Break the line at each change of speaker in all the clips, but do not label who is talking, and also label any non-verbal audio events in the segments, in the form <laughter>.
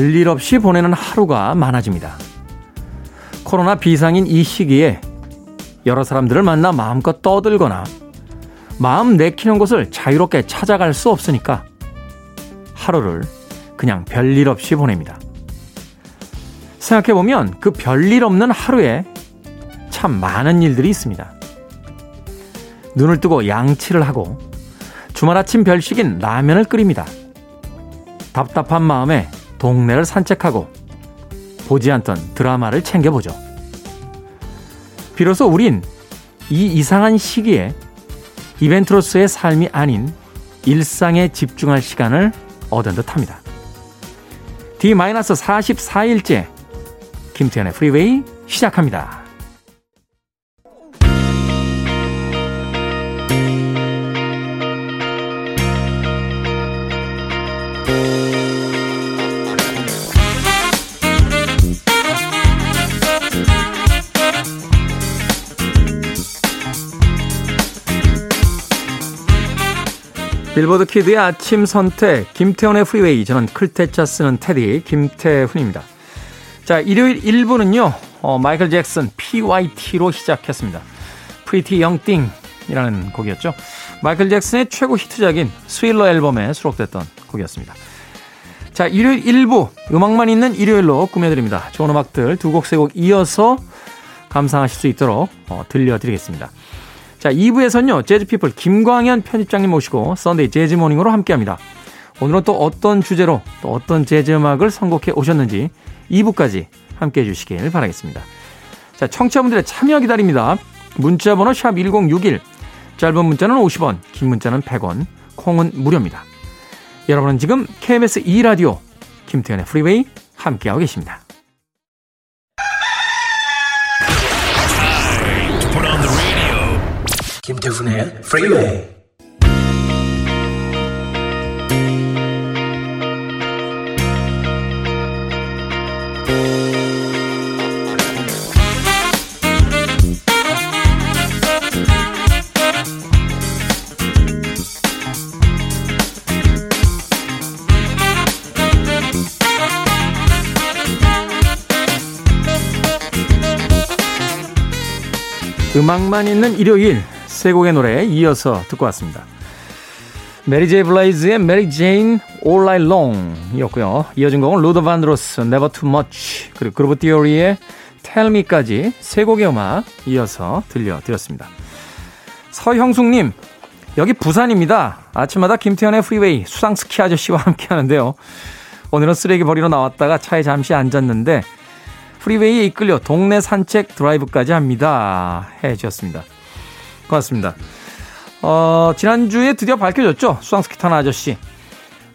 별일 없이 보내는 하루가 많아집니다. 코로나 비상인 이 시기에 여러 사람들을 만나 마음껏 떠들거나 마음 내키는 곳을 자유롭게 찾아갈 수 없으니까 하루를 그냥 별일 없이 보냅니다. 생각해보면 그 별일 없는 하루에 참 많은 일들이 있습니다. 눈을 뜨고 양치를 하고 주말 아침 별식인 라면을 끓입니다. 답답한 마음에 동네를 산책하고 보지 않던 드라마를 챙겨보죠. 비로소 우린 이 이상한 시기에 이벤트로서의 삶이 아닌 일상에 집중할 시간을 얻은 듯 합니다. D-44일째 김태현의 프리웨이 시작합니다. 빌보드 kid의 아침 선택 김태훈의 프리웨이 저는 클 태 자 쓰는 태디 김태훈입니다. 자 일요일 1부는요 어, 마이클 잭슨 PYT로 시작했습니다. Pretty Young Thing이라는 곡이었죠. 마이클 잭슨의 최고 히트작인 스윌러 앨범에 수록됐던 곡이었습니다. 자 일요일 1부 음악만 있는 일요일로 꾸며드립니다. 좋은 음악들 두 곡 세 곡 이어서 감상하실 수 있도록 어, 들려드리겠습니다. 자, 2부에서는요, 재즈피플 김광현 편집장님 모시고 Sunday 재즈 morning으로 함께 합니다. 오늘은 또 어떤 주제로 또 어떤 재즈 음악을 선곡해 오셨는지 2부까지 함께 해주시길 바라겠습니다. 자, 청취자분들의 참여 기다립니다. 문자번호 샵 1061, 짧은 문자는 50원, 긴 문자는 100원, 콩은 무료입니다. 여러분은 지금 KBS 2라디오 김태훈의 프리웨이 함께하고 계십니다.
김태훈의 프리웨이
음악만 있는 일요일 세 곡의 노래 이어서 듣고 왔습니다. 메리 제이 블라이즈의 Mary Jane All Night Long 이었고요. 이어진 곡은 루더 반드로스 Never Too Much 그리고 Groove Theory의 Tell Me까지 세 곡의 음악 이어서 들려드렸습니다. 서형숙님 여기 부산입니다. 아침마다 김태훈의 프리웨이 수상 스키 아저씨와 함께 하는데요. 오늘은 쓰레기 버리러 나왔다가 차에 잠시 앉았는데 프리웨이에 이끌려 동네 산책 드라이브까지 합니다. 해 주셨습니다. 고맙습니다. 어, 지난주에 드디어 밝혀졌죠. 수상스키 타는 아저씨.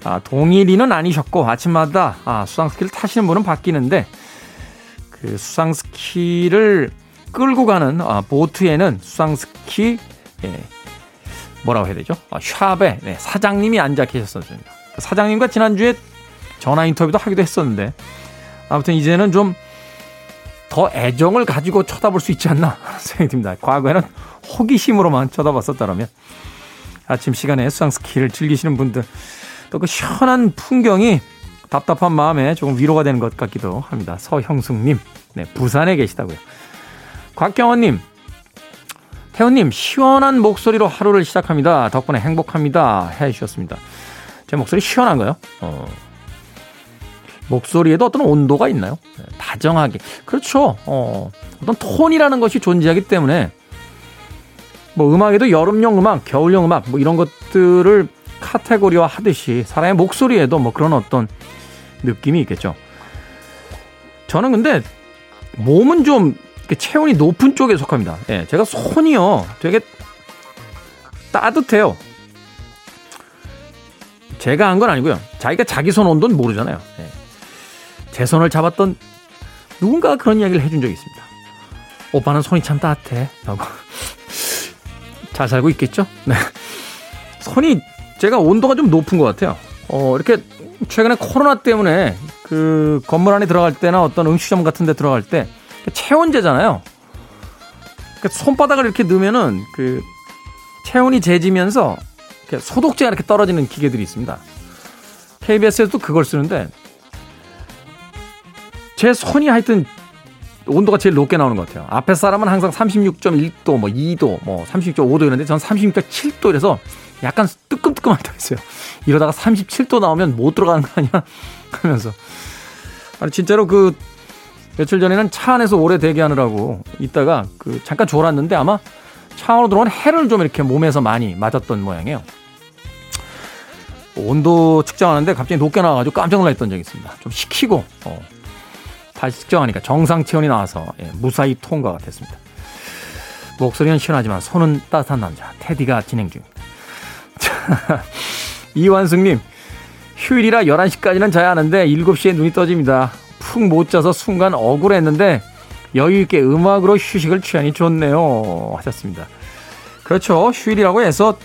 아, 동일이는 아니셨고, 아침마다 아, 수상스키를 타시는 분은 바뀌는데, 그 수상스키를 끌고 가는 아, 보트에는 수상스키, 예, 뭐라고 해야 되죠? 아, 샵에 네, 사장님이 앉아 계셨었습니다. 그 사장님과 지난주에 전화 인터뷰도 하기도 했었는데, 아무튼 이제는 좀 더 애정을 가지고 쳐다볼 수 있지 않나 <laughs> 생각이 듭니다. 과거에는 호기심으로만 쳐다봤었다면 아침 시간에 수상 스키를 즐기시는 분들 또 그 시원한 풍경이 답답한 마음에 조금 위로가 되는 것 같기도 합니다. 서형숙님, 네, 부산에 계시다고요. 곽경원님, 태훈님, 시원한 목소리로 하루를 시작합니다. 덕분에 행복합니다. 해 주셨습니다. 제 목소리 시원한가요? 어, 목소리에도 어떤 온도가 있나요? 네, 다정하게. 그렇죠. 어, 어떤 톤이라는 것이 존재하기 때문에 뭐 음악에도 여름용 음악, 겨울용 음악 뭐 이런 것들을 카테고리화 하듯이 사람의 목소리에도 뭐 그런 어떤 느낌이 있겠죠. 저는 근데 몸은 좀 체온이 높은 쪽에 속합니다. 예, 제가 손이요 되게 따뜻해요. 제가 한 건 아니고요. 자기가 자기 손 온도는 모르잖아요. 예. 제 손을 잡았던 누군가가 그런 이야기를 해준 적이 있습니다. 오빠는 손이 참 따뜻해. 라고. 잘 살고 있겠죠? 네. 손이 제가 온도가 좀 높은 것 같아요. 어, 이렇게 최근에 코로나 때문에 그 건물 안에 들어갈 때나 어떤 음식점 같은 데 들어갈 때 체온제잖아요. 그러니까 손바닥을 이렇게 넣으면은 그 체온이 재지면서 소독제가 이렇게 떨어지는 기계들이 있습니다. KBS에도 그걸 쓰는데 제 손이 하여튼 온도가 제일 높게 나오는 것 같아요. 앞에 사람은 항상 36.1도, 뭐 2도, 뭐 36.5도 이런데 전 36.7도 이래서 약간 뜨끔뜨끔한 데 있어요. 이러다가 37도 나오면 못 들어가는 거 아니야? <laughs> 하면서. 아니, 진짜로 그 며칠 전에는 차 안에서 오래 대기하느라고 있다가 그 잠깐 졸았는데 아마 차 안으로 들어온 해를 좀 이렇게 몸에서 많이 맞았던 모양이에요. 온도 측정하는데 갑자기 높게 나와가지고 깜짝 놀랐던 적이 있습니다. 좀 식히고, 어, 다시 측정하니까 정상 체온이 나와서 예, 무사히 통과가 됐습니다. 목소리는 시원하지만 손은 따뜻한 남자 테디가 진행 중입니다. <laughs> 이완승님 휴일이라 11시까지는 자야 하는데 7시에 눈이 떠집니다. 푹 못 자서 순간 억울했는데 여유있게 음악으로 휴식을 취하니 좋네요 하셨습니다. 그렇죠. 휴일이라고 해서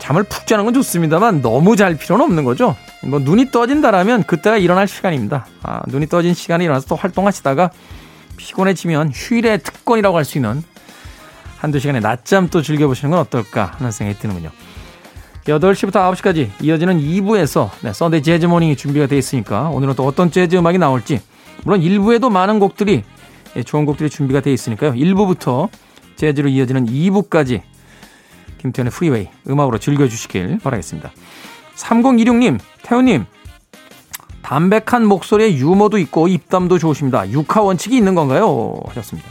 잠을 푹 자는 건 좋습니다만 너무 잘 필요는 없는 거죠. 뭐 눈이 떠진다라면 그때가 일어날 시간입니다. 아, 눈이 떠진 시간에 일어나서 또 활동하시다가 피곤해지면 휴일의 특권이라고 할 수 있는 한두 시간의 낮잠 또 즐겨보시는 건 어떨까 하는 생각이 드는군요. 8시부터 9시까지 이어지는 2부에서 네, Sunday 재즈 morning이 준비가 되어 있으니까 오늘은 또 어떤 재즈 음악이 나올지 물론 1부에도 많은 곡들이 예, 좋은 곡들이 준비가 되어 있으니까요. 1부부터 재즈로 이어지는 2부까지 김태훈의 프리웨이 음악으로 즐겨주시길 바라겠습니다. 3026님, 태훈님, 담백한 목소리에 유머도 있고 입담도 좋으십니다. 육하 원칙이 있는 건가요? 하셨습니다.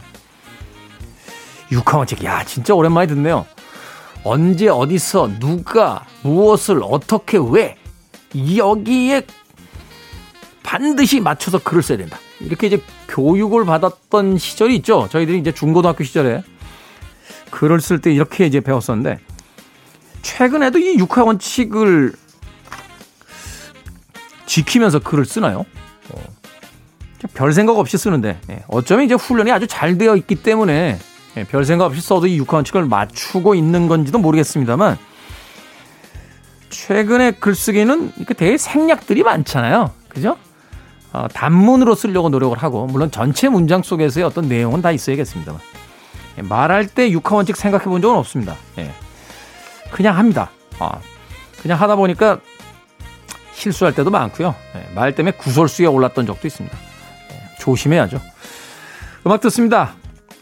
육하 원칙, 야, 진짜 오랜만에 듣네요. 언제, 어디서, 누가, 무엇을, 어떻게, 왜, 여기에 반드시 맞춰서 글을 써야 된다. 이렇게 이제 교육을 받았던 시절이 있죠. 저희들이 이제 중고등학교 시절에 글을 쓸 때 이렇게 이제 배웠었는데 최근에도 이 육하 원칙을 지키면서 글을 쓰나요? 어, 별 생각 없이 쓰는데 예, 어쩌면 이제 훈련이 아주 잘 되어 있기 때문에 예, 별 생각 없이 써도 이 육하 원칙을 맞추고 있는 건지도 모르겠습니다만 최근에 글쓰기는 되게 생략들이 많잖아요. 그죠? 어, 단문으로 쓰려고 노력을 하고 물론 전체 문장 속에서의 어떤 내용은 다 있어야겠습니다만 예, 말할 때 육하 원칙 생각해 본 적은 없습니다. 예. 그냥 합니다. 아, 그냥 하다 보니까 실수할 때도 많고요. 예, 말 때문에 구설수에 올랐던 적도 있습니다. 예, 조심해야죠. 음악 듣습니다.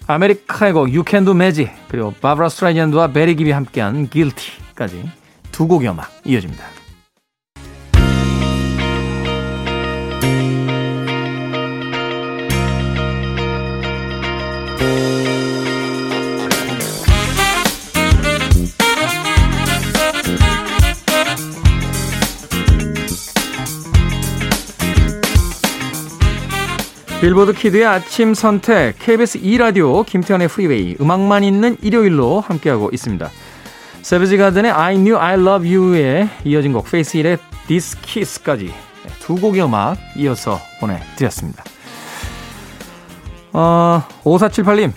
아메리카의 곡 You Can Do Magic 그리고 바브라 스트라이전드와 베리 기비 함께한 Guilty까지 두 곡의 음악 이어집니다. 빌보드 kid의 아침 선택 KBS 2라디오 김태훈의 프리웨이 음악만 있는 일요일로 함께하고 있습니다. 새비지 가든의 I Knew I Loved You에 이어진 곡 페이스 힐의 This Kiss까지 두 곡의 음악 이어서 보내드렸습니다. 어, 5478님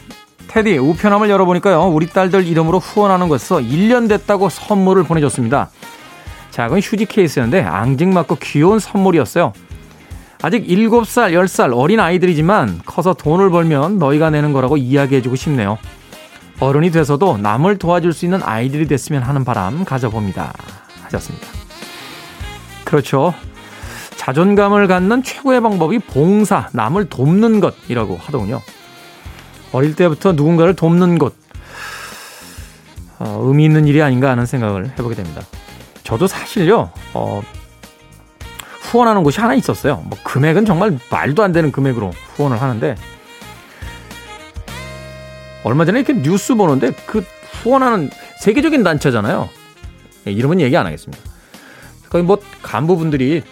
태디 우편함을 열어보니까요 우리 딸들 이름으로 후원하는 곳에서 1년 됐다고 선물을 보내줬습니다. 작은 휴지 케이스였는데 앙증맞고 귀여운 선물이었어요. 아직 7살, 10살 어린 아이들이지만 커서 돈을 벌면 너희가 내는 거라고 이야기해주고 싶네요. 어른이 돼서도 남을 도와줄 수 있는 아이들이 됐으면 하는 바람 가져봅니다. 하셨습니다. 그렇죠. 자존감을 갖는 최고의 방법이 봉사, 남을 돕는 것이라고 하더군요. 어릴 때부터 누군가를 돕는 것, 어, 의미 있는 일이 아닌가 하는 생각을 해보게 됩니다. 저도 사실요, 어, 후원하는 곳이 하나 있었어요. 뭐 금액은 정말 말도 안 되는 금액으로 후원을 하는데 얼마 전에 이렇게 뉴스 보는데 그 후원하는 세계적인 단체잖아요. 예, 이름은 얘기 안 하겠습니다. 거의 뭐 간부분들이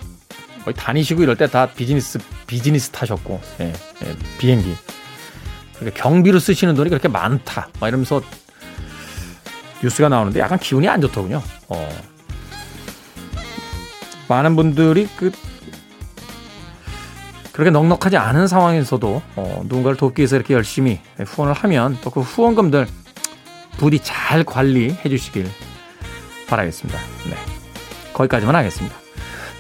거의 다니시고 이럴 때 다 비즈니스 비즈니스 타셨고 예, 예, 비행기 그러니까 경비로 쓰시는 돈이 그렇게 많다 막 이러면서 뉴스가 나오는데 약간 기분이 안 좋더군요. 어, 많은 분들이 그 그렇게 넉넉하지 않은 상황에서도 어, 누군가를 돕기 위해서 이렇게 열심히 후원을 하면 또 그 후원금들 부디 잘 관리해 주시길 바라겠습니다. 네. 거기까지만 하겠습니다.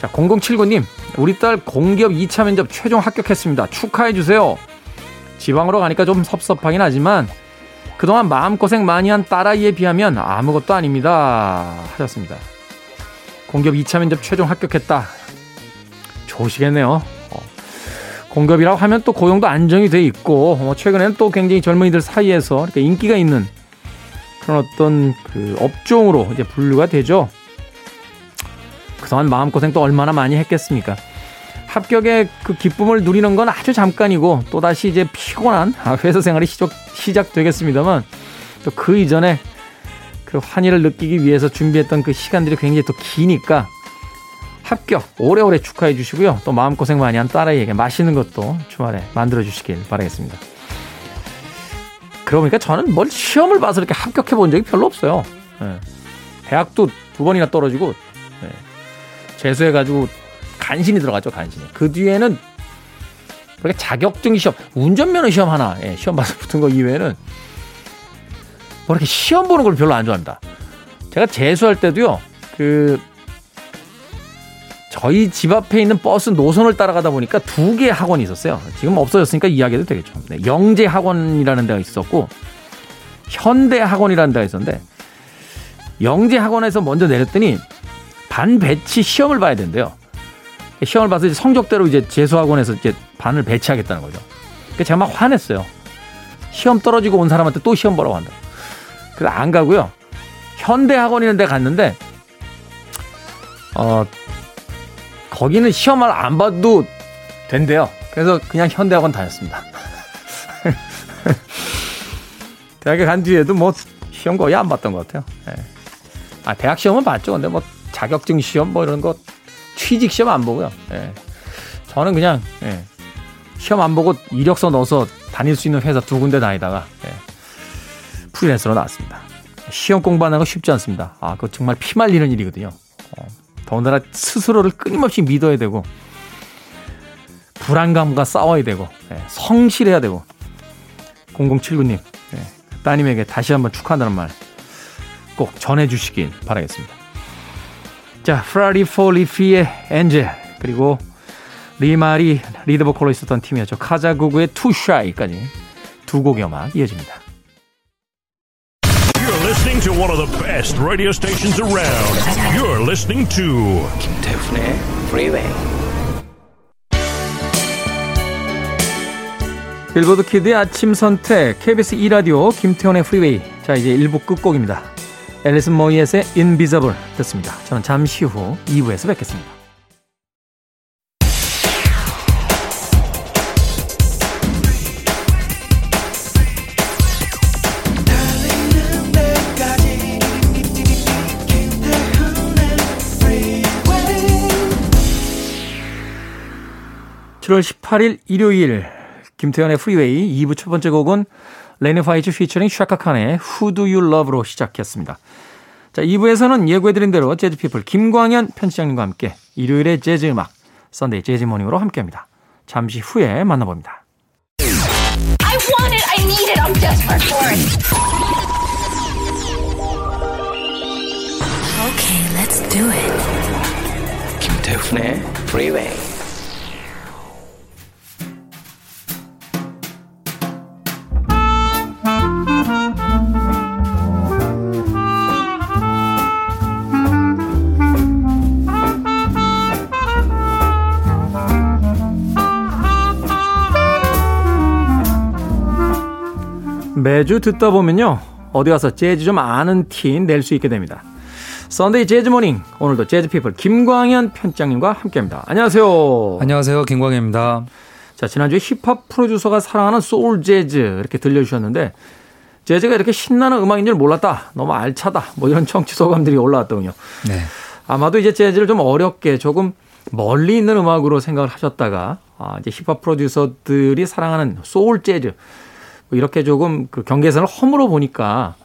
자, 0079님, 우리 딸 공기업 2차 면접 최종 합격했습니다. 축하해 주세요. 지방으로 가니까 좀 섭섭하긴 하지만 그동안 마음고생 많이 한 딸아이에 비하면 아무것도 아닙니다. 하셨습니다. 공기업 2차 면접 최종 합격했다. 좋으시겠네요. 어. 공급이라고 하면 또 고용도 안정이 돼 있고 뭐 최근에는 또 굉장히 젊은이들 사이에서 인기가 있는 그런 어떤 그 업종으로 이제 분류가 되죠. 그동안 마음고생 또 얼마나 많이 했겠습니까? 합격의 그 기쁨을 누리는 건 아주 잠깐이고 또다시 이제 피곤한 회사 생활이 시작, 시작되겠습니다만 또 그 이전에 그 환희를 느끼기 위해서 준비했던 그 시간들이 굉장히 또 기니까 합격 오래오래 축하해 주시고요. 또 마음고생 많이 한 딸아이에게 맛있는 것도 주말에 만들어 주시길 바라겠습니다. 그러고 보니까 저는 뭘 시험을 봐서 이렇게 합격해 본 적이 별로 없어요. 네. 대학도 두 번이나 떨어지고 네. 재수해가지고 간신히 들어갔죠, 간신히. 그 뒤에는 그렇게 자격증 시험, 운전면허 시험 하나, 예, 시험 봐서 붙은 거 이외에는 뭐 이렇게 시험 보는 걸 별로 안 좋아합니다. 제가 재수할 때도요, 그, 저희 집 앞에 있는 버스 노선을 따라가다 보니까 두 개의 학원이 있었어요. 지금 없어졌으니까 이야기해도 되겠죠. 네, 영재 학원이라는 데가 있었고, 현대 학원이라는 데가 있었는데, 영재 학원에서 먼저 내렸더니, 반 배치 시험을 봐야 된대요. 시험을 봐서 이제 성적대로 이제 재수학원에서 이제 반을 배치하겠다는 거죠. 그 제가 막 화냈어요. 시험 떨어지고 온 사람한테 또 시험 보라고 한다. 그래서 안 가고요. 현대 학원이라는 데 갔는데, 어, 거기는 시험을 안 봐도 된대요. 그래서 그냥 현대 학원 다녔습니다. <laughs> 대학에 간 뒤에도 뭐 시험 거의 안 봤던 것 같아요. 네. 아, 대학 시험은 봤죠. 근데 뭐 자격증 시험 뭐 이런 거 취직 시험 안 보고요. 예. 저는 그냥 예. 시험 안 보고 이력서 넣어서 다닐 수 있는 회사 두 군데 다니다가 예. 프리랜서로 나왔습니다. 시험 공부하는 거 쉽지 않습니다. 아, 그거 정말 피 말리는 일이거든요. 어, 더군다나 스스로를 끊임없이 믿어야 되고 불안감과 싸워야 되고 예. 성실해야 되고 0079님 예. 따님에게 다시 한번 축하한다는 말 꼭 전해주시길 바라겠습니다. 자, Fra Lippo Lippi의 Angel 그리고 리말이 리드 보컬로 있었던 팀이었죠. 카자구구의 Too Shy까지 두 곡의 음악 이어집니다.
Listening to one of the best radio stations around. You're listening to
김태훈의 Freeway.
빌보드 kid의 아침 선택 KBS 2 라디오 김태훈의 프리웨이 자 이제 1부 끝곡입니다. 앨리슨 모이엣의 Invisible 듣습니다. 저는 잠시 후 2부에서 뵙겠습니다. 7월 18일 일요일 김태훈의 프리웨이 2부 첫 번째 곡은 레니 파이츠 피처링 샤카칸의 Who Do You Love로 시작했습니다. 자, 2부에서는 예고해드린 대로 재즈피플 김광현 편집장님과 함께 일요일의 재즈 음악 Sunday Jazz Morning으로 함께합니다. 잠시 후에 만나봅니다.
I want it. I need it. I'm desperate for it.
Okay, let's do it.
김태훈의 Freeway.
매주 듣다 보면요. 어디 가서 재즈 좀 아는 티 낼 수 있게 됩니다. Sunday Jazz Morning 오늘도 재즈 피플 김광현 편집장님과 함께합니다. 안녕하세요.
안녕하세요. 김광현입니다.
자, 지난주에 힙합 프로듀서가 사랑하는 소울 재즈 이렇게 들려주셨는데 재즈가 이렇게 신나는 음악인 줄 몰랐다. 너무 알차다. 뭐 이런 청취 소감들이 올라왔더군요.
네.
아마도 이제 재즈를 좀 어렵게 조금 멀리 있는 음악으로 생각을 하셨다가 아, 이제 힙합 프로듀서들이 사랑하는 소울 재즈 뭐 이렇게 조금 그 경계선을 허물어 보니까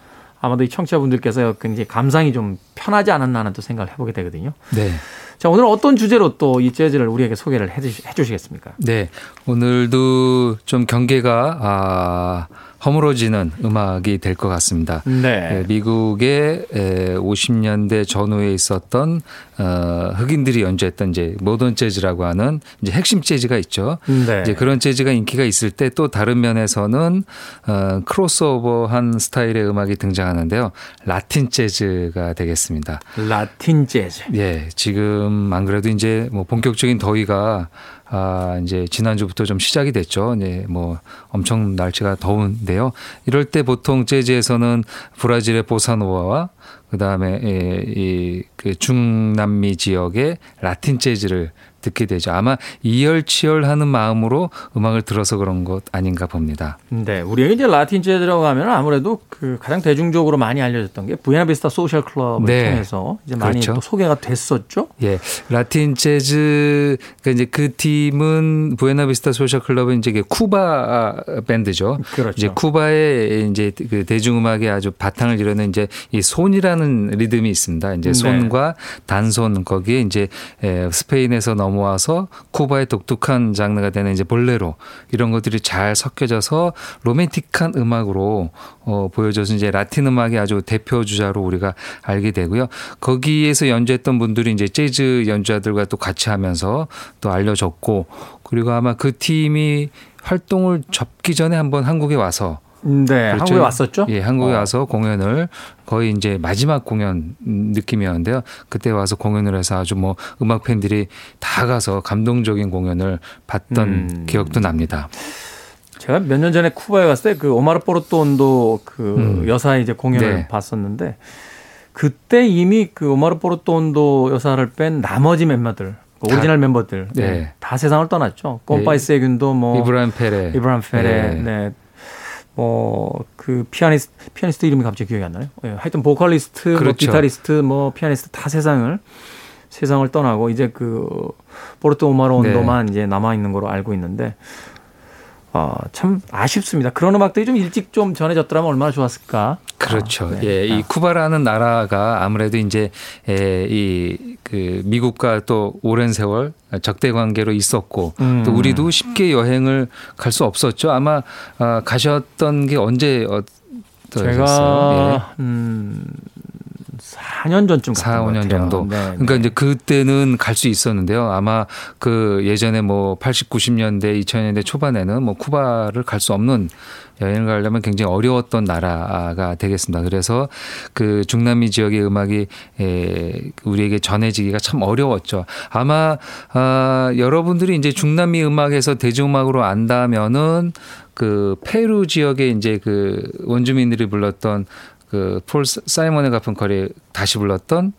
아마도 이 청취자분들께서 굉장히 감상이 좀 편하지 않았나 하는 또 생각을 해보게 되거든요.
네.
자, 오늘 어떤 주제로 또 이 재즈를 우리에게 소개를 해 주시겠습니까?
네. 오늘도 좀 경계가 아, 허물어지는 음악이 될 것 같습니다.
네.
예, 미국의 에, 50년대 전후에 있었던 어, 흑인들이 연주했던 이제 모던 재즈라고 하는 이제 핵심 재즈가 있죠.
네.
이제 그런 재즈가 인기가 있을 때 또 다른 면에서는 어, 크로스오버한 스타일의 음악이 등장하는데요. 라틴 재즈가 되겠습니다.
라틴 재즈.
예, 지금 안 그래도 이제 뭐 본격적인 더위가 아, 이제 지난주부터 좀 시작이 됐죠. 네, 뭐 엄청 날씨가 더운데요. 이럴 때 보통 재즈에서는 브라질의 보사노바와 그다음에 예, 이그 중남미 지역의 라틴 재즈를 듣게 되죠. 아마 이열치열하는 마음으로 음악을 들어서 그런 것 아닌가 봅니다.
네, 우리에게 이제 라틴 재즈라고 하면 아무래도 그 가장 대중적으로 많이 알려졌던 게 부에나비스타 소셜 클럽을
네.
통해서 이제 많이
그렇죠.
또 소개가 됐었죠.
예, 라틴 재즈 그러니까 이제 그 팀은 부에나비스타 소셜 클럽은 이제 쿠바 밴드죠.
그렇죠.
이제 쿠바의 이제 그 대중음악의 아주 바탕을 이루는 이제 이 손이라는 리듬이 있습니다. 이제
네.
손과 단손 거기에 이제 에, 스페인에서 넘어 와서 쿠바의 독특한 장르가 되는 이제 볼레로 이런 것들이 잘 섞여져서 로맨틱한 음악으로 어, 보여져서 이제 라틴 음악의 아주 대표 주자로 우리가 알게 되고요. 거기에서 연주했던 분들이 이제 재즈 연주자들과 또 같이 하면서 또 알려졌고 그리고 아마 그 팀이 활동을 접기 전에 한번 한국에 와서
네,
그렇죠.
한국에 왔었죠.
예, 한국에
어.
와서 공연을 거의 이제 마지막 공연 느낌이었는데요. 그때 와서 공연을 해서 아주 뭐 음악 팬들이 다 가서 감동적인 공연을 봤던
음.
기억도 납니다.
제가 몇 년 전에 쿠바에 갔을 때 그 오마르 포르토온도 그
음.
여사의 이제 공연을
네.
봤었는데 그때 이미 그 오마르 포르토온도 여사를 뺀 나머지 멤버들 그
다-
오리지널 멤버들 네.
네.
다 세상을 떠났죠. 꼼파이
네.
세균도 뭐
이브라임 페레.
이브람 페레,
네.
네. 뭐, 그, 피아니스트, 피아니스트 이름이 갑자기 기억이 안 나요. 예, 하여튼, 보컬리스트, 뭐
그렇죠.
기타리스트, 뭐, 피아니스트 다 세상을, 세상을 떠나고, 이제 그, 포르토 오마로
네.
온도만 이제 남아 있는 거로 알고 있는데, 어, 참 아쉽습니다. 그런 음악들이 좀 일찍 좀 전해졌더라면 얼마나 좋았을까.
그렇죠.
아, 네.
예, 이
아.
쿠바라는 나라가 아무래도 이제 에, 이그 미국과 또 오랜 세월 적대 관계로 있었고
음.
또 우리도 쉽게 여행을 갈 수 없었죠. 아마 아, 가셨던 게 언제 어떠셨어요?
제가, 음, 4년 전쯤 갔던
4,
것
5년
같아요.
정도.
네,
그러니까
네.
이제 그때는 갈 수 있었는데요. 아마 그 예전에 뭐 80, 90년대, 2000년대 초반에는 뭐 쿠바를 갈 수 없는 여행을 가려면 굉장히 어려웠던 나라가 되겠습니다. 그래서 그 중남미 지역의 음악이 에, 우리에게 전해지기가 참 어려웠죠. 아마 아, 여러분들이 이제 중남미 음악에서 대중음악으로 안다면은 그 페루 지역의 이제 그 원주민들이 불렀던 그 폴 사이먼의 가펑컬이 다시 불렀던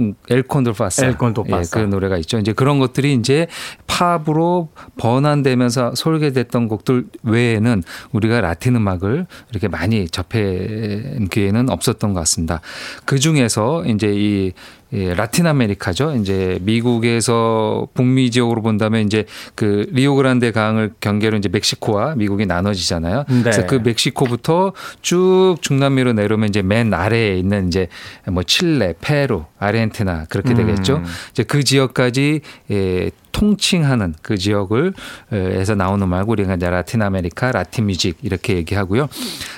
음, 엘콘도 파사.
Conto Pasa.
예, 그 노래가 있죠. 이제 그런 것들이 이제 팝으로 번안되면서 설계됐던 곡들 외에는 우리가 라틴 음악을 이렇게 많이 접해 기회는 없었던 것 같습니다. 그 중에서 이제 이 예, 라틴 아메리카죠. 이제 미국에서 북미 지역으로 본다면 이제 그 리오그란데 강을 경계로 이제 멕시코와 미국이 나눠지잖아요.
네.
그래서 그 멕시코부터 쭉 중남미로 내려오면 이제 맨 아래에 있는 이제 뭐 칠레, 페루, 아르헨티나 그렇게 되겠죠.
음.
이제 그 지역까지 예, 통칭하는 그 지역을 에서 나오는 말 우리가 이제 라틴 아메리카, Latin music 이렇게 얘기하고요.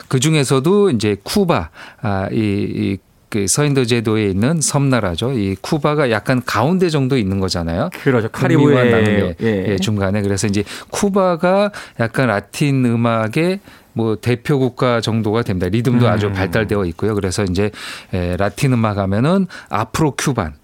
그 중에서도 이제 쿠바 아, 이, 이 그 서인도 제도에 있는 섬나라죠. 이 쿠바가 약간 가운데 정도 있는 거잖아요.
그렇죠.
북미와
카리브해 예.
예, 중간에 그래서 이제 쿠바가 약간 라틴 음악의 뭐 대표 국가 정도가 됩니다. 리듬도
음.
아주 발달되어 있고요. 그래서 이제 에, 라틴 음악 하면은 아프로 큐반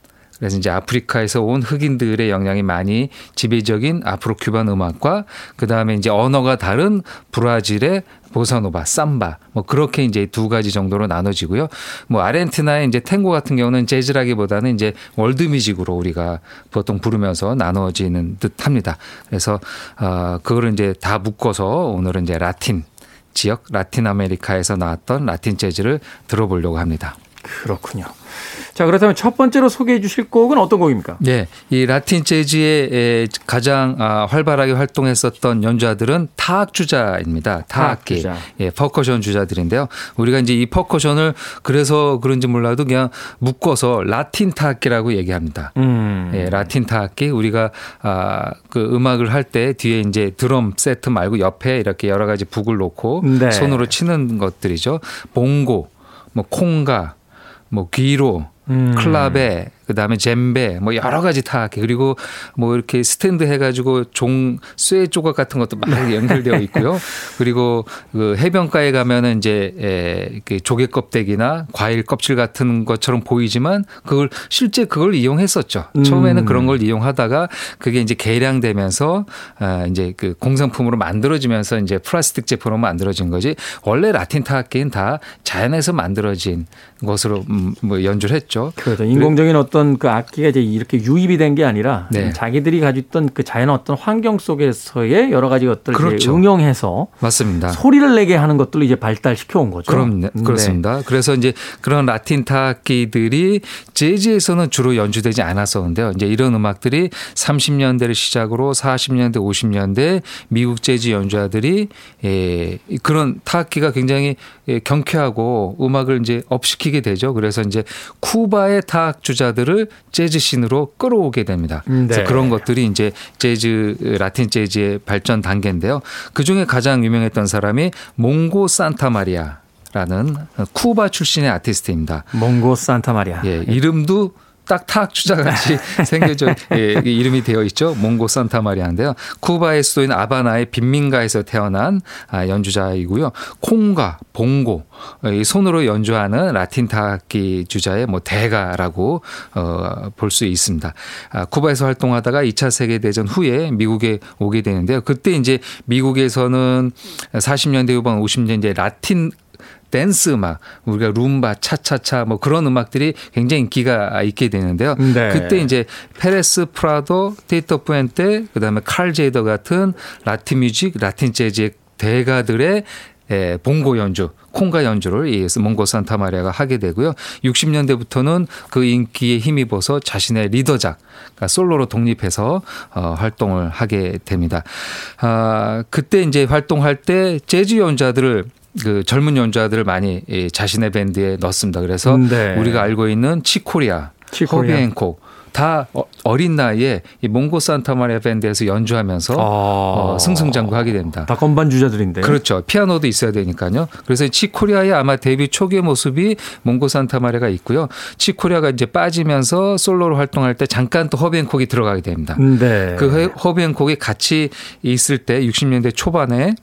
그래서 이제 아프리카에서 온 흑인들의 영향이 많이 지배적인 아프로 큐반 음악과 그 다음에 이제 언어가 다른 브라질의 보사노바, 삼바 뭐 그렇게 이제 두 가지 정도로 나눠지고요. 뭐 아르헨티나의 이제 탱고 같은 경우는 재즈라기보다는 이제 world music으로 우리가 보통 부르면서 나눠지는 듯합니다. 그래서 어 그거를 이제 다 묶어서 오늘은 이제 라틴 지역 라틴 아메리카에서 나왔던 라틴 재즈를 들어보려고 합니다.
그렇군요. 자, 그렇다면 첫 번째로 소개해 주실 곡은 어떤 곡입니까?
네, 이 라틴 재즈의 에, 가장 아, 활발하게 활동했었던 연주자들은 타악 주자입니다. 타악기,
주자.
예, 퍼커션 주자들인데요. 우리가 이제 이 퍼커션을 그래서 그런지 몰라도 그냥 묶어서 라틴 타악기라고 얘기합니다.
음.
예, 라틴 타악기 우리가 아, 그 음악을 할 때 뒤에 이제 드럼 세트 말고 옆에 이렇게 여러 가지 북을 놓고
네.
손으로 치는 것들이죠. 봉고, 뭐 콩가, 뭐 귀로,
음.
클라베, 그다음에 젬베 뭐 여러 가지 타악기 그리고 뭐 이렇게 스탠드 해 가지고 종 쇠 조각 같은 것도 막 연결되어 있고요. <laughs> 그리고 그 해변가에 가면은 이제 에, 이렇게 조개 껍데기나 과일 껍질 같은 것처럼 보이지만 그걸 실제 그걸 이용했었죠. 처음에는 그런 걸 이용하다가 그게 이제 개량되면서 아 이제 그 공산품으로 만들어지면서 이제 플라스틱 제품으로 만들어진 거지. 원래 라틴 타악기는 다 자연에서 만들어진 것으로 음, 뭐 연주를 했죠.
그렇죠. 인공적인 어떤 그 악기가 이제 이렇게 유입이 된 게 아니라
네.
자기들이 가지고 있던 그 자연 어떤 환경 속에서의 여러 가지 것들을
그렇죠.
응용해서
맞습니다.
소리를 내게 하는 것들을 이제 발달시켜 온 거죠.
그럼
네.
그렇습니다. 그래서 이제 그런 라틴 타악기들이 재즈에서는 주로 연주되지 않았었는데요. 이제 이런 음악들이 30년대를 시작으로 40년대, 50년대 미국 재즈 연주자들이 예, 그런 타악기가 굉장히 예, 경쾌하고 음악을 이제 업시키게 되죠. 그래서 이제 쿠바의 타악 주자들 을 재즈 씬으로 끌어오게 됩니다.
음,
그래서
네.
그런 것들이 이제 재즈 라틴 재즈의 발전 단계인데요. 그 중에 가장 유명했던 사람이 몽고 산타 마리아. 라는 쿠바 출신의 아티스트입니다.
몽고 산타 마리아.
예, 이름도 딱 타악 주자 같이 생겨져 예, 이 이름이 되어 있죠. 몽고 산타 마리아인데요. 쿠바의 수도인 아바나의 빈민가에서 태어난 아, 연주자이고요. 콩가, 봉고 이 손으로 연주하는 라틴 타악기 주자의 뭐 대가라고 어, 볼 수 있습니다. 아, 쿠바에서 활동하다가 2차 세계 대전 후에 미국에 오게 되는데요. 그때 이제 미국에서는 40년대 후반 50년대 라틴 댄스 음악, 우리가 룸바, 차차차 뭐 그런 음악들이 굉장히 인기가 있게 되는데요.
네.
그때 이제 페레스 프라도, 티토 푸엔테, 그다음에 칼 제이더 같은 Latin music, 라틴 재즈의 대가들의 예, 봉고 연주, 콩가 연주를 이 몽고 산타 마리아가 하게 되고요. 60년대부터는 그 인기에 힘입어서 자신의 leader작, 그러니까 솔로로 독립해서 어, 활동을 하게 됩니다. 아, 그때 이제 활동할 때 재즈 연주자들을 그 젊은 연주자들을 많이 이 자신의 밴드에 넣습니다. 그래서
네.
우리가 알고 있는 칙 코리아,
칙 코리아.
허비 행콕 다 어- 어린 나이에 이 몽고 산타마리아 밴드에서 연주하면서 어, 승승장구하게 됩니다.
다 건반 주자들인데.
그렇죠. 피아노도 있어야 되니까요. 그래서 이 칙 코리아의 아마 데뷔 초기의 모습이 몽고 산타마리아가 있고요. 칙 코리아가 이제 빠지면서 솔로로 활동할 때 잠깐 또 허비 행콕이 들어가게 됩니다.
네.
그 허- 허비 행콕이 같이 있을 때 60년대 초반에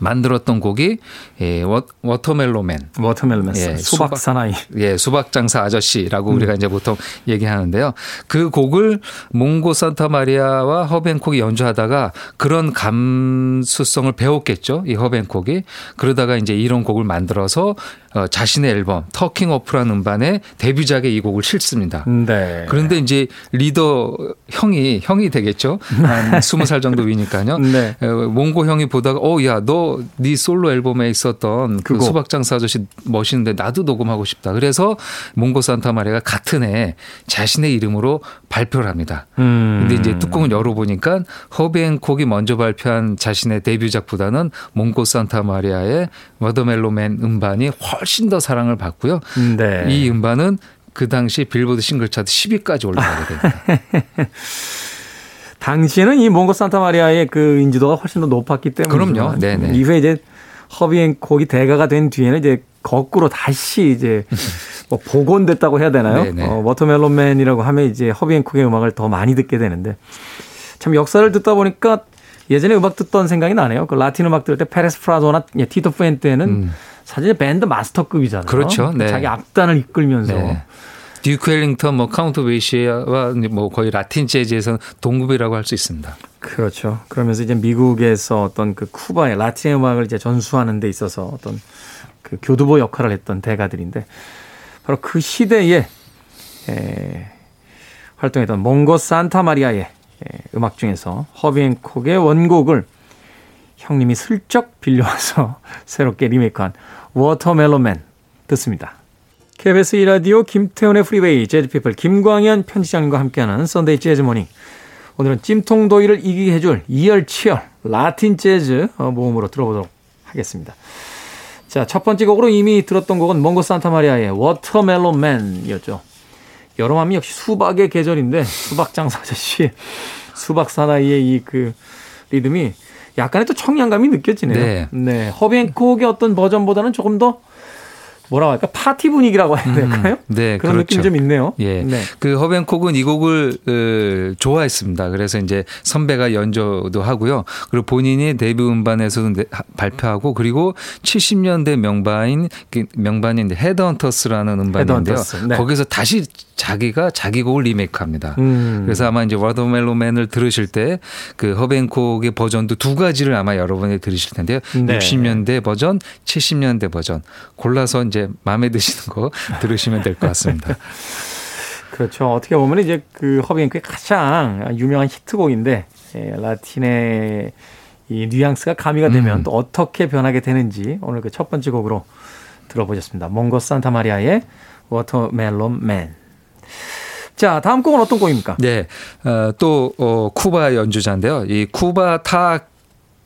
만들었던 곡이 예, 워,
Watermelon Man. Watermelon
예,
수박
수박.
사나이.
예, 수박 장사 아저씨라고
음.
우리가 이제 보통 얘기하는데요. 그 곡을 몽고 산타 마리아와 허벤콕이 연주하다가 그런 감수성을 배웠겠죠. 이 허벤콕이 그러다가 이제 이런 곡을 만들어서 어, 자신의 앨범 터킹 오프라는 음반에 데뷔작에 이 곡을 실습니다.
네.
그런데 이제 리더 형이 형이 되겠죠. 한 <laughs> 스무 살 정도 위니까요.
네.
어, 몽고 형이 보다가 어야너 네 솔로 앨범에 있었던 그
그거.
수박장사 아저씨 멋있는데 나도 녹음하고 싶다. 그래서 몽고 산타 마리아가 같은 해 자신의 이름으로 발표를 합니다.
음.
근데 이제 뚜껑을 열어보니까 허비앤콕이 먼저 발표한 자신의 데뷔작보다는 몽고 산타 마리아의 워더멜로맨 음반이 훨씬 더 사랑을 받고요.
네.
이 음반은 그 당시 빌보드 싱글 차트 10위까지 올라가게 됩니다. <laughs>
당시에는 이 몽고 산타 마리아의 그 인지도가 훨씬 더 높았기 때문에
그럼요. 네네.
이후에 이제 허비 행콕이 대가가 된 뒤에는 이제 거꾸로 다시 이제 <laughs> 뭐 복원됐다고 해야 되나요?
네네.
어, Watermelon Man이라고 하면 이제 허비 행콕의 음악을 더 많이 듣게 되는데 참 역사를 듣다 보니까 예전에 음악 듣던 생각이 나네요. 그 라틴 음악 들을 때 페레스 프라도나 예, 티토 푸엔테는 사실 밴드 마스터급이잖아요.
음. 그렇죠. 네.
자기 악단을 이끌면서
네. 듀크 엘링턴, 뭐 카운트 베이시와 뭐 거의 라틴 재즈에서는 동급이라고 할 수 있습니다.
그렇죠. 그러면서 이제 미국에서 어떤 그 쿠바의 라틴 음악을 이제 전수하는 데 있어서 어떤 그 교두보 역할을 했던 대가들인데 바로 그 시대에 에, 활동했던 몽고 산타 마리아의 에, 음악 중에서 허비 행콕의 원곡을 형님이 슬쩍 빌려와서 <laughs> 새롭게 리메이크한 Watermelon Man 듣습니다. KBS 2라디오 김태훈의 프리웨이 재즈피플 김광현 편집장님과 함께하는 Sunday Jazz Morning 오늘은 찜통더위를 이기게 해줄 이열치열 라틴 재즈 어, 모음으로 들어보도록 하겠습니다. 자, 첫 번째 곡으로 이미 들었던 곡은 몽고 산타 마리아의 Watermelon Man이었죠. 여름하면 역시 수박의 계절인데 수박 장사 아저씨 <laughs> 수박 사나이의 이 그 리듬이 약간의 또 청량감이 느껴지네요.
네.
네. 허비 행콕의 어떤 버전보다는 조금 더 뭐라고 할까 파티 분위기라고 해야 될까요?
네,
그런 느낌
그렇죠.
좀 있네요.
예.
네.
그 허비 행콕은 이 곡을 어, 좋아했습니다. 그래서 이제 선배가 연주도 하고요. 그리고 본인이 데뷔 음반에서도 내- 하- 발표하고 그리고 70년대 명반인 그 명반인 Head Hunters라는 음반인데요.
Head Hunters, 네.
거기서 다시 자기가 자기 곡을 리메이크합니다.
음.
그래서 아마 이제 Watermelon Man을 들으실 때 그 허비 행콕의 버전도 두 가지를 아마 여러분이 들으실 텐데요.
네.
60년대 버전, 70년대 버전 골라서 이제 마음에 드시는 거 <laughs> 들으시면 될 것 같습니다.
그렇죠. 어떻게 보면 이제 그 허비 행콕의 가장 유명한 히트곡인데 예, 라틴의 이 뉘앙스가 가미가 되면
음.
또 어떻게 변하게 되는지 오늘 그 첫 번째 곡으로 들어보셨습니다. 몽고 산타 마리아의 Watermelon Man. 자, 다음 곡은 어떤 곡입니까?
네, 어, 또 어, 쿠바 연주자인데요. 이 쿠바 타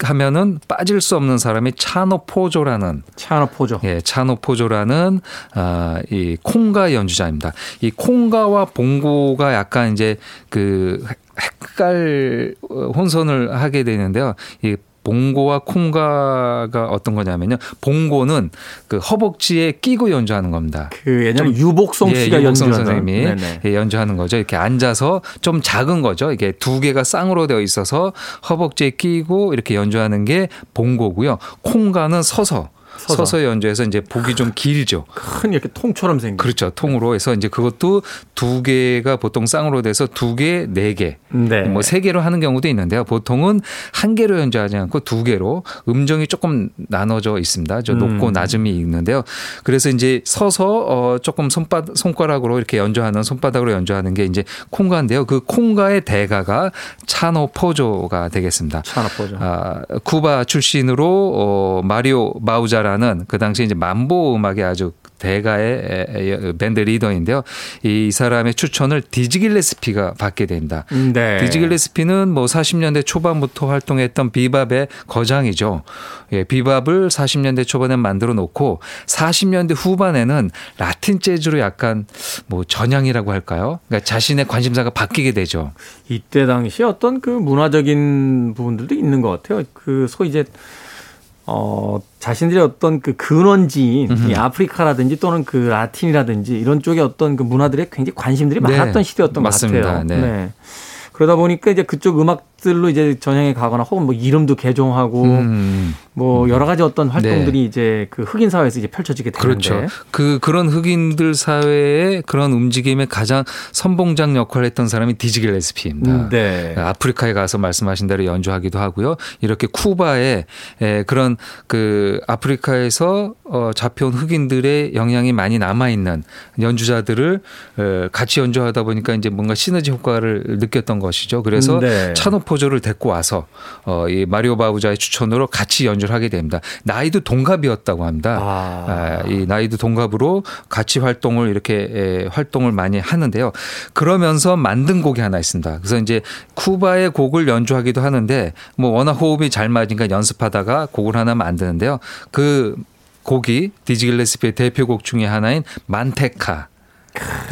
하면은 빠질 수 없는 사람이 차노 포조라는
차노 포조.
예, 차노 포조라는 아, 이 콩가 연주자입니다. 이 콩가와 봉고가 약간 이제 그 헷갈 어, 혼선을 하게 되는데요. 이 봉고와 콩가가 어떤 거냐면요. 봉고는 그 허벅지에 끼고 연주하는 겁니다.
그 예전에 유복송
예,
씨가
유복성
연주하던
선생님이. 예, 연주하는 거죠. 이렇게 앉아서 좀 작은 거죠. 이게 두 개가 쌍으로 되어 있어서 허벅지에 끼고 이렇게 연주하는 게 봉고고요. 콩가는 서서
서서.
서서, 연주해서 이제 복이 좀 길죠.
큰 이렇게 통처럼 생긴.
그렇죠. 통으로 해서 이제 그것도 두 개가 보통 쌍으로 돼서 두 개, 네 개.
네.
뭐세 개로 하는 경우도 있는데요. 보통은 한 개로 연주하지 않고 두 개로 음정이 조금 나눠져 있습니다. 저 높고
음.
낮음이 있는데요. 그래서 이제 서서 어 조금 손바 손가락으로 이렇게 연주하는 손바닥으로 연주하는 게 이제 콩가인데요. 그 콩가의 대가가 차노 포조가 되겠습니다.
차노 포조.
아, 쿠바 출신으로 어, 마리오 마우자라 는 그 당시 이제 만보 음악의 아주 대가의 밴드 리더인데요. 이 사람의 추천을 디지 길레스피가 받게 됩니다.
네.
디지 길레스피는 뭐 40년대 초반부터 활동했던 비밥의 거장이죠. 예, 비밥을 40년대 초반에 만들어 놓고 40년대 후반에는 라틴 재즈로 약간 뭐 전향이라고 할까요? 그러니까 자신의 관심사가 바뀌게 되죠.
이때 당시 어떤 그 문화적인 부분들도 있는 것 같아요. 그 소위 이제 어 자신들의 어떤 그 근원지인 이 아프리카라든지 또는 그 라틴이라든지 이런 쪽에 어떤 그 문화들에 굉장히 관심들이
네,
많았던 시대였던 것
맞습니다.
같아요.
네.
그러다 보니까 이제 그쪽 음악들로 이제 전향해 가거나 혹은 뭐 이름도 개종하고
음.
뭐 여러 가지 어떤 활동들이 이제 그 흑인 사회에서 이제 펼쳐지게 되는데
그렇죠. 그 그런 흑인들 사회의 그런 움직임에 가장 선봉장 역할을 했던 사람이 디지 길레스피입니다.
음, 네.
아프리카에 가서 말씀하신 대로 연주하기도 하고요. 이렇게 쿠바에 에, 그런 그 아프리카에서 어, 잡혀온 흑인들의 영향이 많이 남아 있는 연주자들을 어, 같이 연주하다 보니까 이제 뭔가 시너지 효과를 느꼈던 것 이죠. 그래서
음, 네.
차노포조를 데리고 와서 어, 이 마리오 바우자의 추천으로 같이 연주를 하게 됩니다. 나이도 동갑이었다고 합니다.
아.
아, 이 나이도 동갑으로 같이 활동을 이렇게 에, 활동을 많이 하는데요. 그러면서 만든 곡이 하나 있습니다. 그래서 이제 쿠바의 곡을 연주하기도 하는데 뭐 워낙 호흡이 잘 맞으니까 연습하다가 곡을 하나 만드는데요. 그 곡이 디지 길레스피의 대표곡 중에 하나인 만테카.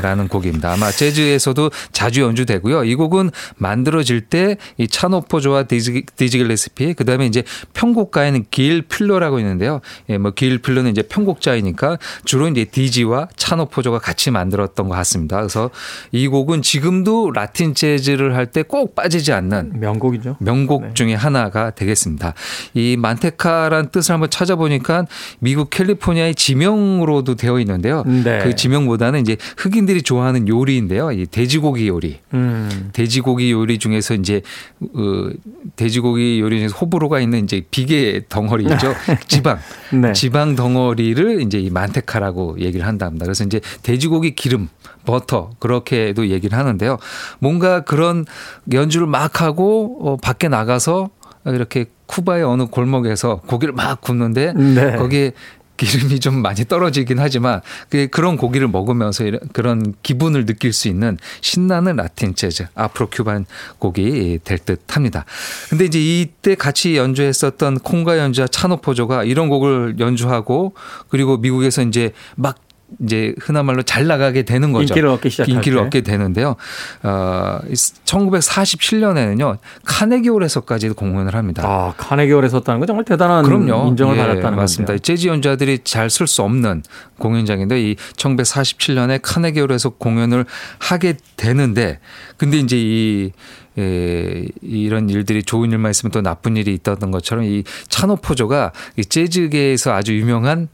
라는 곡입니다. 아마 재즈에서도 자주 연주되고요. 이 곡은 만들어질 때 이 차노포조와 디지, 디지 길레스피 그다음에 이제 편곡가에는 길 필러라고 있는데요. 예, 뭐길 필러는 이제 편곡자이니까 주로 이제 디지와 차노포조가 같이 만들었던 것 같습니다. 그래서 이 곡은 지금도 라틴 재즈를 할 때 꼭 빠지지 않는
명곡이죠.
명곡
네.
중에 하나가 되겠습니다. 이 만테카란 뜻을 한번 찾아보니까 미국 캘리포니아의 지명으로도 되어 있는데요.
네.
그 지명보다는 이제 흑인들이 좋아하는 요리인데요. 이 돼지고기 요리.
음.
돼지고기 요리 중에서 이제 어, 돼지고기 요리 중에서 호불호가 있는 이제 비계 덩어리 있죠. <laughs> 지방.
네.
지방 덩어리를 이제 이 만테카라고 얘기를 한답니다. 그래서 이제 돼지고기 기름, 버터 그렇게도 얘기를 하는데요. 뭔가 그런 연주를 막 하고 어, 밖에 나가서 이렇게 쿠바의 어느 골목에서 고기를 막 굽는데
네.
거기에 기름이 좀 많이 떨어지긴 하지만 그- 그런 고기를 먹으면서 이런- 그런 기분을 느낄 수 있는 신나는 라틴 재즈 아프로 큐반 곡이 될 듯합니다. 근데 이제 이때 같이 연주했었던 콩가 연주자 차노포조가 이런 곡을 연주하고 그리고 미국에서 이제 막 이제 흔한 말로 잘 나가게 되는 거죠.
인기를 얻기 시작할
인기를
때.
얻게 되는데요. 어, 1947년에는요 카네기홀에서까지 공연을 합니다.
아, 카네기홀에 섰다는 건 정말 대단한
그럼요.
인정을
예,
받았다는
맞습니다.
건데요.
재즈 연주자들이 잘 쓸 수 없는 공연장인데 이 1947년에 카네기홀에서 공연을 하게 되는데 근데 이제 이 에, 이런 일들이 좋은 일만 있으면 또 나쁜 일이 있었던 것처럼 이 차노 포조가 이 재즈계에서 아주 유명한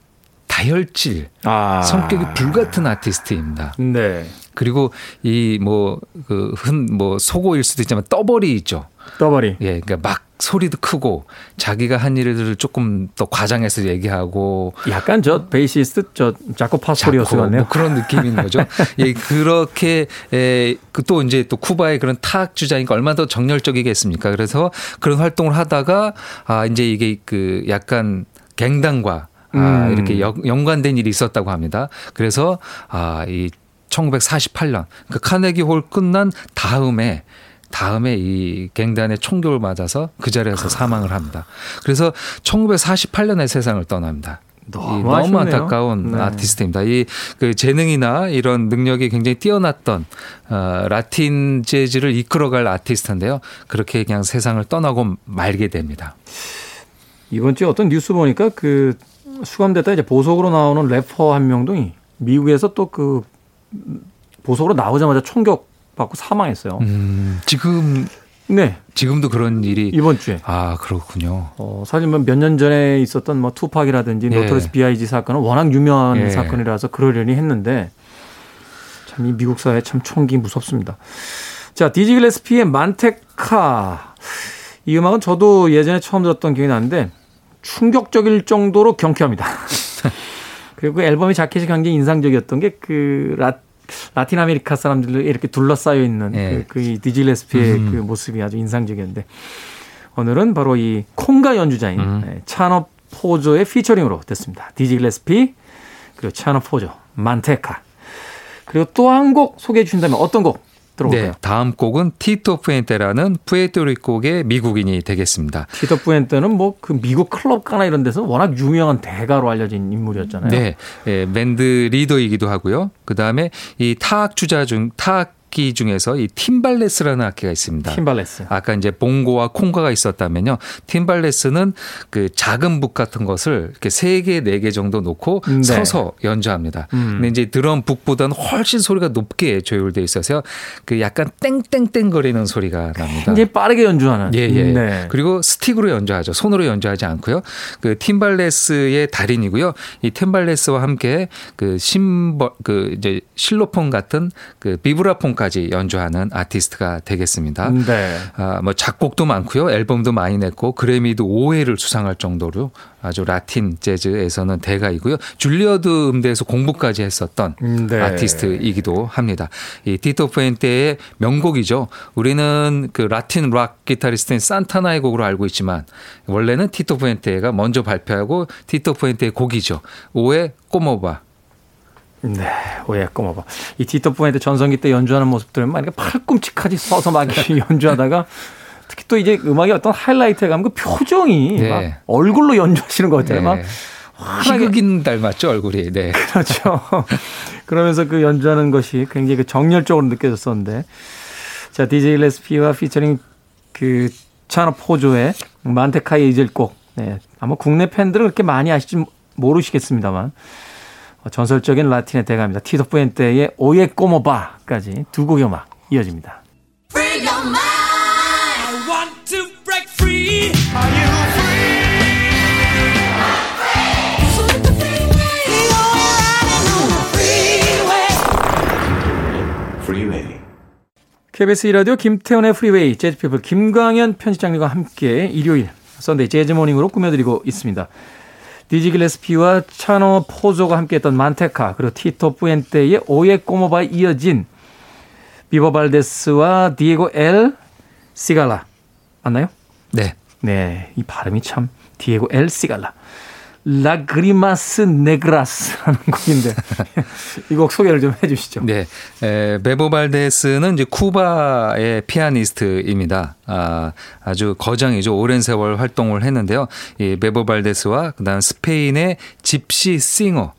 다혈질
아.
성격이 불같은 아티스트입니다.
네.
그리고 이 뭐그흔뭐 수도 있지만 떠벌이 있죠.
떠버리.
예, 그러니까 막 소리도 크고 자기가 한 일을 조금 더 과장해서 얘기하고
약간 저 베이시스트 저 자코 파스토리우스 같네요.
뭐 그런 느낌인 거죠. <laughs> 예, 그렇게 에, 그또 이제 또 쿠바의 그런 타악 주자니까 얼마나 더 정열적이겠습니까? 그래서 그런 활동을 하다가 아 이제 이게 그 약간 갱단과 아,
음.
이렇게 연, 연관된 일이 있었다고 합니다. 그래서 아, 이 1948년 그 카네기 홀 끝난 다음에 다음에 이 갱단의 총격을 맞아서 그 자리에서 사망을 합니다. 그래서 1948년에 세상을 떠납니다.
너무
이 너무. 안타까운
네.
아티스트입니다. 이 그 재능이나 이런 능력이 굉장히 뛰어났던 어, 라틴 재즈를 이끌어갈 아티스트인데요. 그렇게 그냥 세상을 떠나고 말게 됩니다.
이번 주에 어떤 뉴스 보니까 그 수감됐다 이제 보석으로 나오는 래퍼 한 명도 미국에서 또 그 보석으로 나오자마자 총격 받고 사망했어요.
음, 지금
네.
지금도 그런 일이
이번 주에.
아 그렇군요.
어, 사실 몇 년 전에 있었던 뭐 투팍이라든지
예.
노토리어스 B.I.G 사건은 워낙 유명한
예.
사건이라서 그러려니 했는데 참 이 미국 사회 참 총기 무섭습니다. 자, 디지 길레스피의 Manteca 이 음악은 저도 예전에 처음 들었던 기억이 나는데 충격적일 정도로 경쾌합니다. <laughs> 그리고 그 앨범의 자켓이 굉장히 인상적이었던 게 그 라, 라틴 아메리카 사람들이 이렇게 둘러싸여 있는
예.
그, 그 디지 길레스피의
음.
그 모습이 아주 인상적이었는데 오늘은 바로 이 콩가 연주자인
음.
네, 차노 포조의 피처링으로 됐습니다. 디지 길레스피 그리고 차노 포조 Manteca 그리고 또 한 곡 소개해 주신다면 어떤 곡 들어볼까요?
네, 다음 곡은 티토 푸엔테라는 푸에르토리코의 미국인이 되겠습니다.
티토 뿌엔테는 뭐 그 미국 클럽 가나 이런 데서 워낙 유명한 대가로 알려진 인물이었잖아요.
네, 예, 밴드 리더이기도 하고요. 그 다음에 이 타악 주자 중 타악기 중에서 이 팀발레스라는 악기가 있습니다.
팀발레스.
아까 이제 봉고와 콩가가 있었다면요. 팀발레스는 그 작은 북 같은 것을 이렇게 세 개, 네 개 정도 놓고
네.
서서 연주합니다.
음.
근데 이제 드럼 북보다는 훨씬 소리가 높게 조율돼 있어서 그 약간 땡땡땡 거리는 소리가 납니다.
굉장히 빠르게 연주하는.
예, 예.
네.
그리고 스틱으로 연주하죠. 손으로 연주하지 않고요. 그 팀발레스의 달인이고요. 이 팀발레스와 함께 그 심벌 그 이제 실로폰 같은 그 비브라폰 까지 연주하는 아티스트가 되겠습니다.
네.
아, 뭐 작곡도 많고요. 앨범도 많이 냈고 그래미도 5회를 수상할 정도로 아주 라틴 재즈에서는 대가이고요. 줄리어드 음대에서 공부까지 했었던
네.
아티스트이기도 합니다. 이 티토 푸엔테의 명곡이죠. 우리는 그 라틴 락 기타리스트인 산타나의 곡으로 알고 있지만 원래는 티토 푸엔테가 먼저 발표하고 티토 푸엔테의 곡이죠. Oye Como Va.
네, Oye Como Va. 이 뿌엔테 전성기 때 연주하는 모습들은 막 이렇게 팔꿈치까지 서서 막 이렇게 연주하다가 특히 또 이제 음악의 어떤 하이라이트에 가면 그 표정이
네.
막 얼굴로 연주하시는 것 같아요. 막 환하게
희극인 닮았죠 얼굴이. 네. <laughs>
그렇죠. 그러면서 그 연주하는 것이 굉장히 그 정열적으로 느껴졌었는데. 자, 디지 길레스피와 피처링 그 차노 포조의 Manteca의 이젤곡. 네. 아마 국내 팬들은 그렇게 많이 아실지 모르시겠습니다만. 어, 전설적인 라틴의 대가입니다. 티토 뿌엔테의 Oye Como Va까지 두 곡의 음악 이어집니다.
I want to break free. Are you free?
Freeway.
KBS 이라디오 김태훈의 프리웨이 재즈피플 김광현 편집장님과 함께 일요일 Sunday 재즈 Morning으로 꾸며드리고 있습니다. 디지 길레스피와 차노 포조가 함께했던 Manteca 그리고 티토 뿌엔테의 Oye Como Va에 이어진 베보 발데스와 디에고 엘 시갈라 맞나요?
네.
네, 이 발음이 참 디에고 엘 시갈라. Lágrimas Negras라는 곡인데 <laughs> 이 곡 소개를 좀 해주시죠.
네. 에, 베보 발데스는 이제 쿠바의 피아니스트입니다. 아, 아주 거장이죠. 오랜 세월 활동을 했는데요. 이 베보 발데스와 그다음 스페인의 집시 싱어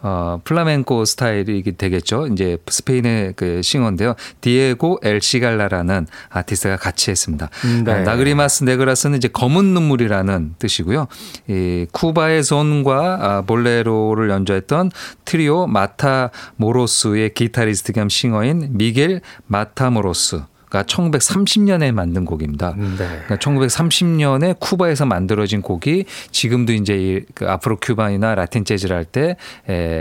어, 플라멘코 스타일이 되겠죠. 이제 스페인의 그 싱어인데요. 디에고 엘 시갈라라는 아티스트가 같이 했습니다.
네.
아, Lágrimas Negras는 이제 검은 눈물이라는 뜻이고요. 이 쿠바의 손과 아, 볼레로를 연주했던 트리오 마타모로스의 기타리스트 겸 싱어인 미겔 마타모로스가 1930년에 만든 곡입니다.
네.
그러니까 1930년에 쿠바에서 만들어진 곡이 지금도 이제 이 그 아프로 큐반이나 라틴 재즈를 할 때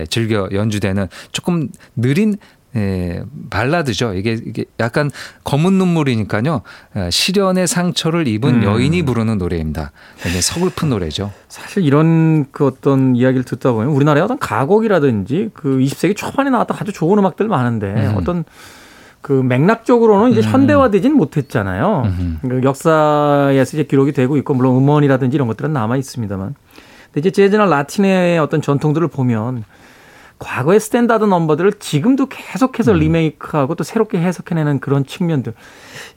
즐겨 연주되는 조금 느린 에, 발라드죠. 이게, 이게 약간 검은 눈물이니까요. 에, 시련의 상처를 입은
음.
여인이 부르는 노래입니다. 굉장히 서글픈 노래죠.
사실 이런 그 어떤 이야기를 듣다 보면 우리나라의 어떤 가곡이라든지 그 20세기 초반에 나왔던 아주 좋은 음악들 많은데
음.
어떤 그 맥락적으로는 이제 현대화되진 못했잖아요.
음.
그 역사에서 이제 기록이 되고 있고 물론 음원이라든지 이런 것들은 남아 있습니다만. 근데 이제 재즈나 라틴의 어떤 전통들을 보면 과거의 스탠다드 넘버들을 지금도 계속해서
음.
리메이크하고 또 새롭게 해석해내는 그런 측면들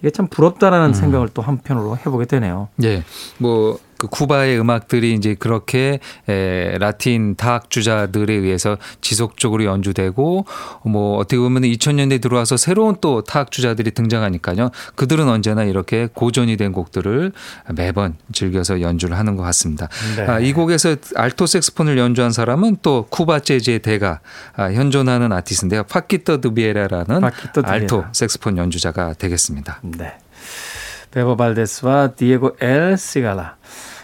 이게 참 부럽다라는 생각을 또 한편으로 해보게 되네요.
예. 뭐, 그 쿠바의 음악들이 이제 그렇게 에, 라틴 타악주자들에 의해서 지속적으로 연주되고 뭐 어떻게 보면 2000년대 들어와서 새로운 또 타악주자들이 등장하니까요. 그들은 언제나 이렇게 고전이 된 곡들을 매번 즐겨서 연주를 하는 것 같습니다.
네.
아, 이 곡에서 알토 색스폰을 연주한 사람은 또 쿠바 재즈의 대가 아, 현존하는 아티스트인데요. 파키토 드리베라라는
파키토.
알토 색스폰 연주자가 되겠습니다.
네. 베보 발데스와 디에고 엘 시갈라.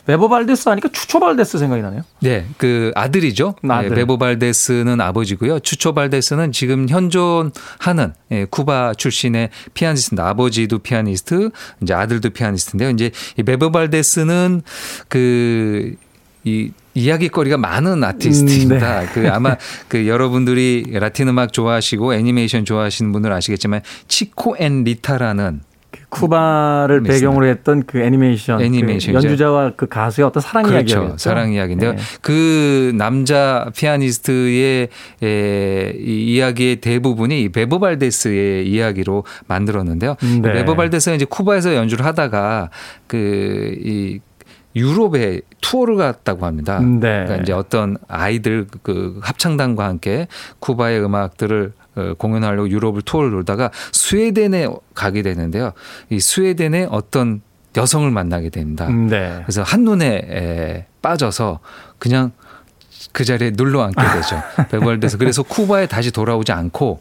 베보 발데스 하니까 추초 발데스 생각이 나네요.
네, 그 아들이죠.
아들.
네, 베보 발데스는 아버지고요. 추초 발데스는 지금 현존하는 예, 쿠바 출신의 피아니스트입니다. 아버지도 피아니스트, 이제 아들도 피아니스트인데요. 이제 이 베보 발데스는 그이 이야기거리가 많은 아티스트입니다.
음,
그 아마 그 여러분들이 라틴 음악 좋아하시고 애니메이션 좋아하시는 분들은 아시겠지만 치코 앤 리타라는
쿠바를
있습니다.
배경으로 했던 그 애니메이션,
애니메이션이죠.
그 연주자와 그 가수의 어떤 사랑
그렇죠.
이야기였죠.
사랑 이야기인데요.
네.
그 남자 피아니스트의 에, 이 이야기의 대부분이 이 베보 발데스의 이야기로 만들었는데요.
음, 네.
베보 발데스가 이제 쿠바에서 연주를 하다가 그이 유럽에 투어를 갔다고 합니다.
네.
그러니까 이제 어떤 아이들 그 합창단과 함께 쿠바의 음악들을 어, 공연하려고 유럽을 투어를 돌다가 스웨덴에 가게 되는데요. 이 스웨덴에 어떤 여성을 만나게 됩니다.
음, 네.
그래서 한눈에 에, 빠져서 그냥 그 자리에 눌러 앉게 되죠. <laughs> 베벌드에서. 그래서 쿠바에 다시 돌아오지 않고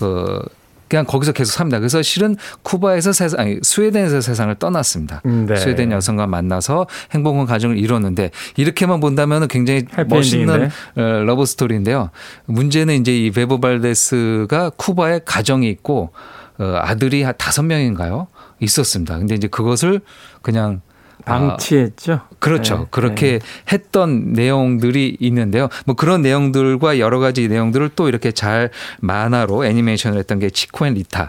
어 그냥 거기서 계속 삽니다. 그래서 실은 쿠바에서 세상, 아니, 스웨덴에서 세상을 떠났습니다.
음, 네.
스웨덴 여성과 만나서 행복한 가정을 이뤘는데 이렇게만 본다면 굉장히 멋있는 어, 러브 스토리인데요. 문제는 이제 이 베보 발데스가 쿠바에 가정이 있고 어, 아들이 한 다섯 명인가요? 있었습니다. 근데 이제 그것을 그냥 아,
방치했죠.
그렇죠.
네,
그렇게 했던 내용들이 있는데요. 뭐 그런 내용들과 여러 가지 내용들을 또 이렇게 잘 만화로 애니메이션을 했던 게 치코 앤 리타에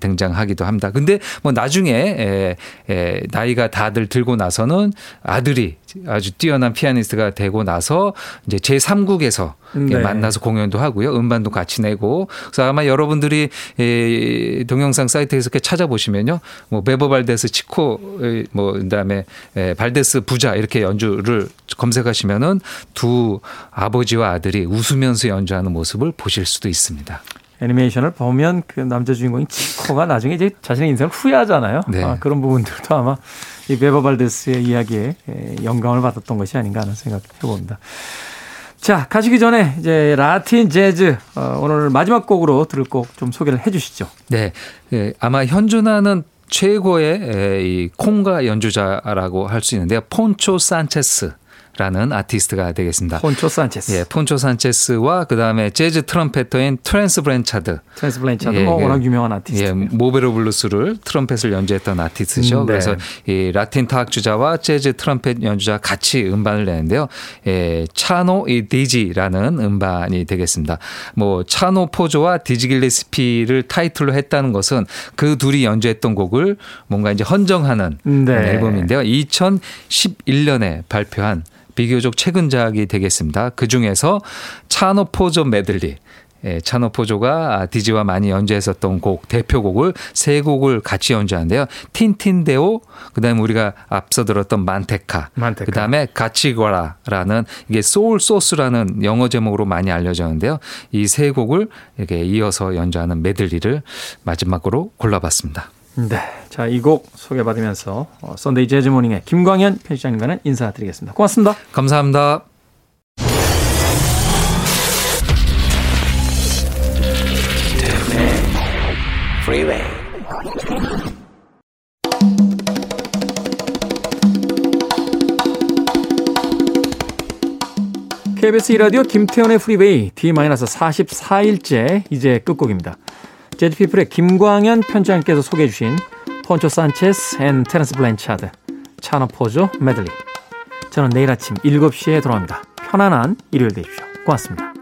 등장하기도 합니다. 근데 뭐 나중에 에, 에, 나이가 다들 들고 나서는 아들이 아주 뛰어난 피아니스트가 되고 나서 이제 제 3국에서
네.
만나서 공연도 하고요. 음반도 같이 내고. 그래서 아마 여러분들이 에, 동영상 사이트에서 이렇게 찾아보시면요. 뭐 베보 발데스 치코 에, 뭐 그다음에 에, 발데스 부자 이렇게 연주를 검색하시면은 두 아버지와 아들이 웃으면서 연주하는 모습을 보실 수도 있습니다.
애니메이션을 보면 그 남자 주인공인 치코가 나중에 이제 자신의 인생을 후회하잖아요.
네.
아, 그런 부분들도 아마 이 베버 발데스의 이야기에 에, 영감을 받았던 것이 아닌가 하는 생각 해봅니다. 자, 가시기 전에 이제 라틴 재즈 어, 오늘 마지막 곡으로 들을 곡 좀 소개를 해 주시죠.
네. 예, 아마 현존하는 최고의 이 콩가 연주자라고 할 수 있는데요. 폰초 산체스. 라는 아티스트가 되겠습니다.
폰초 산체스.
예, 폰초 산체스와 그다음에 재즈 트럼펫터인 테렌스 블렌차드.
테렌스 블렌차드
예,
뭐
그,
워낙 유명한 아티스트.
예, Mo' Better Blues를 트럼펫을 연주했던 아티스트죠.
음, 네.
그래서 이 라틴 타악 주자와 재즈 트럼펫 연주자 같이 음반을 내는데요. 예, 차노 이 디지라는 음반이 되겠습니다. 뭐 차노 포조와 디지 길레스피를 타이틀로 했다는 것은 그 둘이 연주했던 곡을 뭔가 이제 헌정하는
네.
앨범인데요. 2011년에 발표한 비교적 최근작이 되겠습니다. 그 중에서 차노포조 메들리. 예, 차노포조가 디지와 많이 연주했었던 곡 대표곡을 세 곡을 같이 연주하는데요. 틴틴데오, 그 다음에 우리가 앞서 들었던 만테카,
만테카.
그 다음에 가치거라라는 이게 소울 소스라는 영어 제목으로 많이 알려졌는데요. 이 세 곡을 이렇게 이어서 연주하는 메들리를 마지막으로 골라봤습니다.
네. 자, 이 곡 소개받으면서 어, Sunday Jazz Morning의 김광현 편집장님과는 인사드리겠습니다. 고맙습니다.
감사합니다.
Freeway.
KBS 2라디오 김태현의 프리웨이 D-44일째 이제 끝곡입니다. 재즈피플의 김광현 편집장님께서 소개해 주신 폰초 산체스 and 테렌스 블렌차드 차노 포조 메들리 저는 내일 아침 7시에 돌아옵니다. 편안한 일요일 되십시오. 고맙습니다.